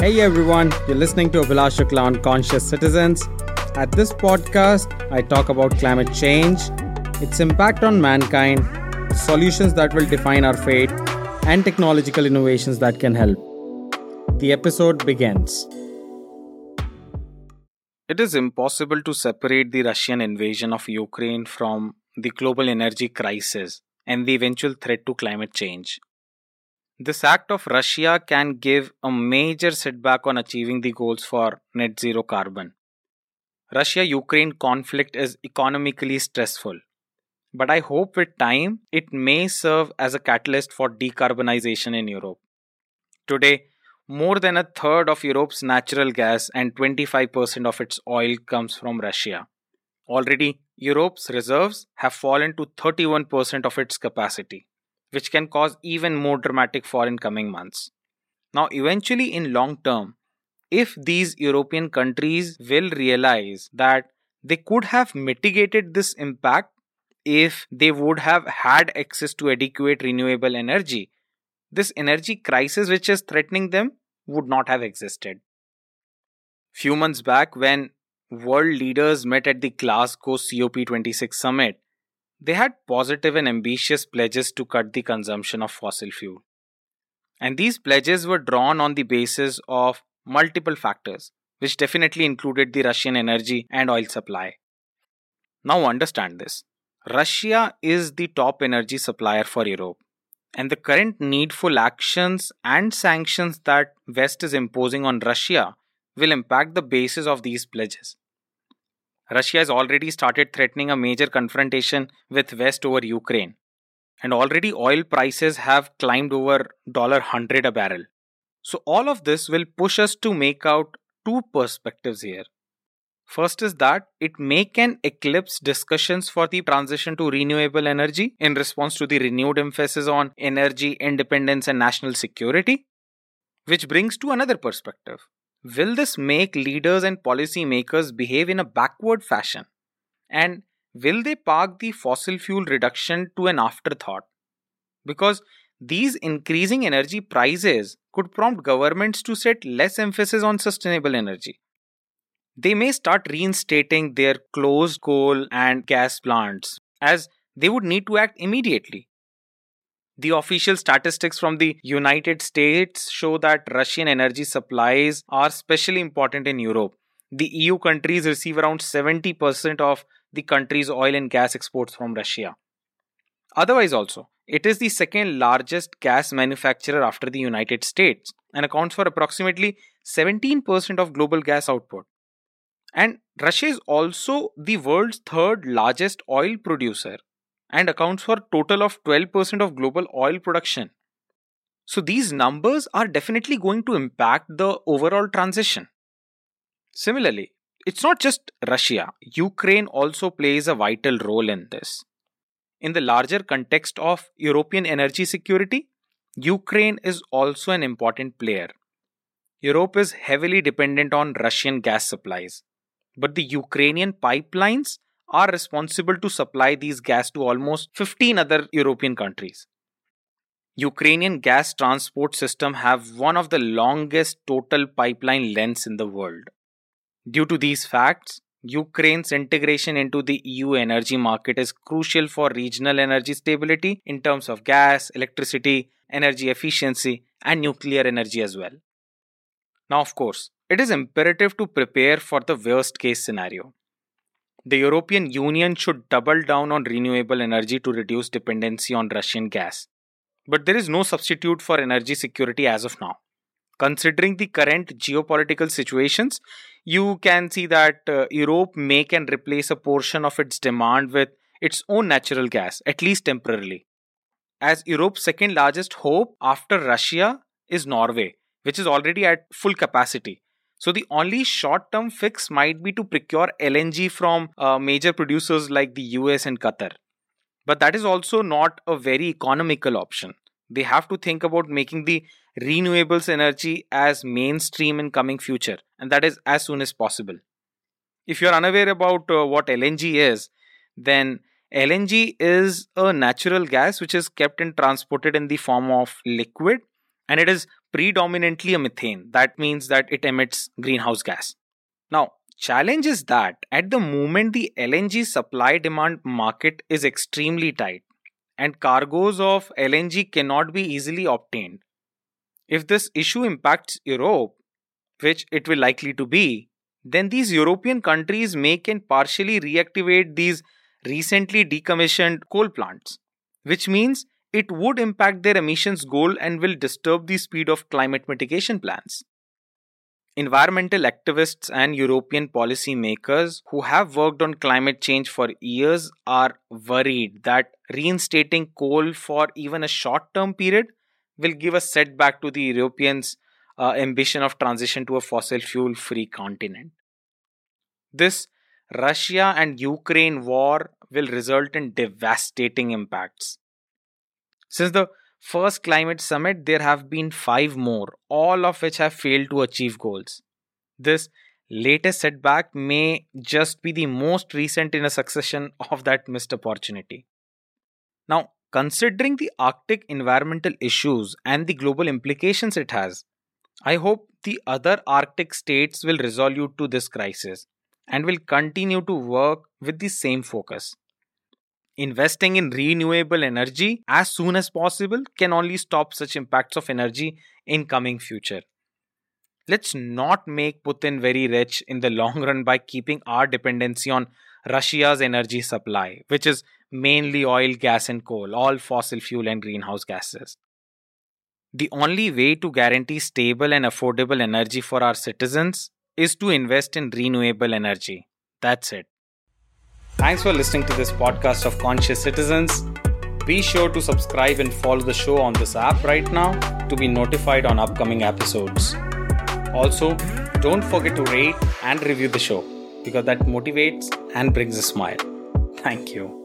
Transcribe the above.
Hey everyone, you're listening to Abhilash Shukla on Conscious Citizens. At this podcast, I talk about climate change, its impact on mankind, solutions that will define our fate, and technological innovations that can help. The episode begins. It is impossible to separate the Russian invasion of Ukraine from the global energy crisis and the eventual threat to climate change. This act of Russia can give a major setback on achieving the goals for net zero carbon. Russia Ukraine conflict is economically stressful, but I hope with time it may serve as a catalyst for decarbonization in Europe. Today, more than a third of Europe's natural gas and 25% of its oil comes from Russia. Already, Europe's reserves have fallen to 31% of its capacity which can cause even more dramatic fall in coming months. Now, eventually, in long term, if these European countries will realize that they could have mitigated this impact if they would have had access to adequate renewable energy, this energy crisis which is threatening them would not have existed. Few months back, when world leaders met at the Glasgow COP26 summit, they had positive and ambitious pledges to cut the consumption of fossil fuel. And these pledges were drawn on the basis of multiple factors, which definitely included the Russian energy and oil supply. Now, understand this Russia is the top energy supplier for Europe, and the current needful actions and sanctions that West is imposing on Russia will impact the basis of these pledges. Russia has already started threatening a major confrontation with West over Ukraine. And already oil prices have climbed over $100 a barrel. So, all of this will push us to make out two perspectives here. First is that it may can eclipse discussions for the transition to renewable energy in response to the renewed emphasis on energy independence and national security. Which brings to another perspective Will this make leaders and policymakers behave in a backward fashion? And will they park the fossil fuel reduction to an afterthought? Because these increasing energy prices could prompt governments to set less emphasis on sustainable energy. They may start reinstating their closed coal and gas plants as they would need to act immediately. The official statistics from the United States show that Russian energy supplies are especially important in Europe. The EU countries receive around 70% of the country's oil and gas exports from Russia. Otherwise, also, it is the second largest gas manufacturer after the United States and accounts for approximately 17% of global gas output. And Russia is also the world's third largest oil producer and accounts for total of 12% of global oil production. So these numbers are definitely going to impact the overall transition. Similarly, it's not just Russia, Ukraine also plays a vital role in this. In the larger context of European energy security, Ukraine is also an important player. Europe is heavily dependent on Russian gas supplies, but the Ukrainian pipelines are responsible to supply these gas to almost 15 other European countries. Ukrainian gas transport system have one of the longest total pipeline lengths in the world. Due to these facts, Ukraine's integration into the EU energy market is crucial for regional energy stability in terms of gas, electricity, energy efficiency, and nuclear energy as well. Now, of course, it is imperative to prepare for the worst case scenario. The European Union should double down on renewable energy to reduce dependency on Russian gas. But there is no substitute for energy security as of now. Considering the current geopolitical situations, you can see that uh, Europe may can replace a portion of its demand with its own natural gas, at least temporarily. As Europe's second largest hope after Russia is Norway, which is already at full capacity so the only short term fix might be to procure LNG from uh, major producers like the US and Qatar. But that is also not a very economical option. They have to think about making the renewables energy as mainstream in coming future and that is as soon as possible. If you're unaware about uh, what LNG is, then LNG is a natural gas which is kept and transported in the form of liquid and it is predominantly a methane. That means that it emits greenhouse gas. Now, challenge is that at the moment the LNG supply demand market is extremely tight and cargoes of LNG cannot be easily obtained. If this issue impacts Europe, which it will likely to be, then these European countries may can partially reactivate these recently decommissioned coal plants, which means it would impact their emissions goal and will disturb the speed of climate mitigation plans. Environmental activists and European policymakers who have worked on climate change for years are worried that reinstating coal for even a short term period will give a setback to the Europeans' uh, ambition of transition to a fossil fuel free continent. This Russia and Ukraine war will result in devastating impacts. Since the first climate summit, there have been five more, all of which have failed to achieve goals. This latest setback may just be the most recent in a succession of that missed opportunity. Now, considering the Arctic environmental issues and the global implications it has, I hope the other Arctic states will resolve to this crisis and will continue to work with the same focus. Investing in renewable energy as soon as possible can only stop such impacts of energy in coming future. Let's not make Putin very rich in the long run by keeping our dependency on Russia's energy supply, which is mainly oil, gas, and coal, all fossil fuel and greenhouse gases. The only way to guarantee stable and affordable energy for our citizens is to invest in renewable energy. That's it. Thanks for listening to this podcast of Conscious Citizens. Be sure to subscribe and follow the show on this app right now to be notified on upcoming episodes. Also, don't forget to rate and review the show because that motivates and brings a smile. Thank you.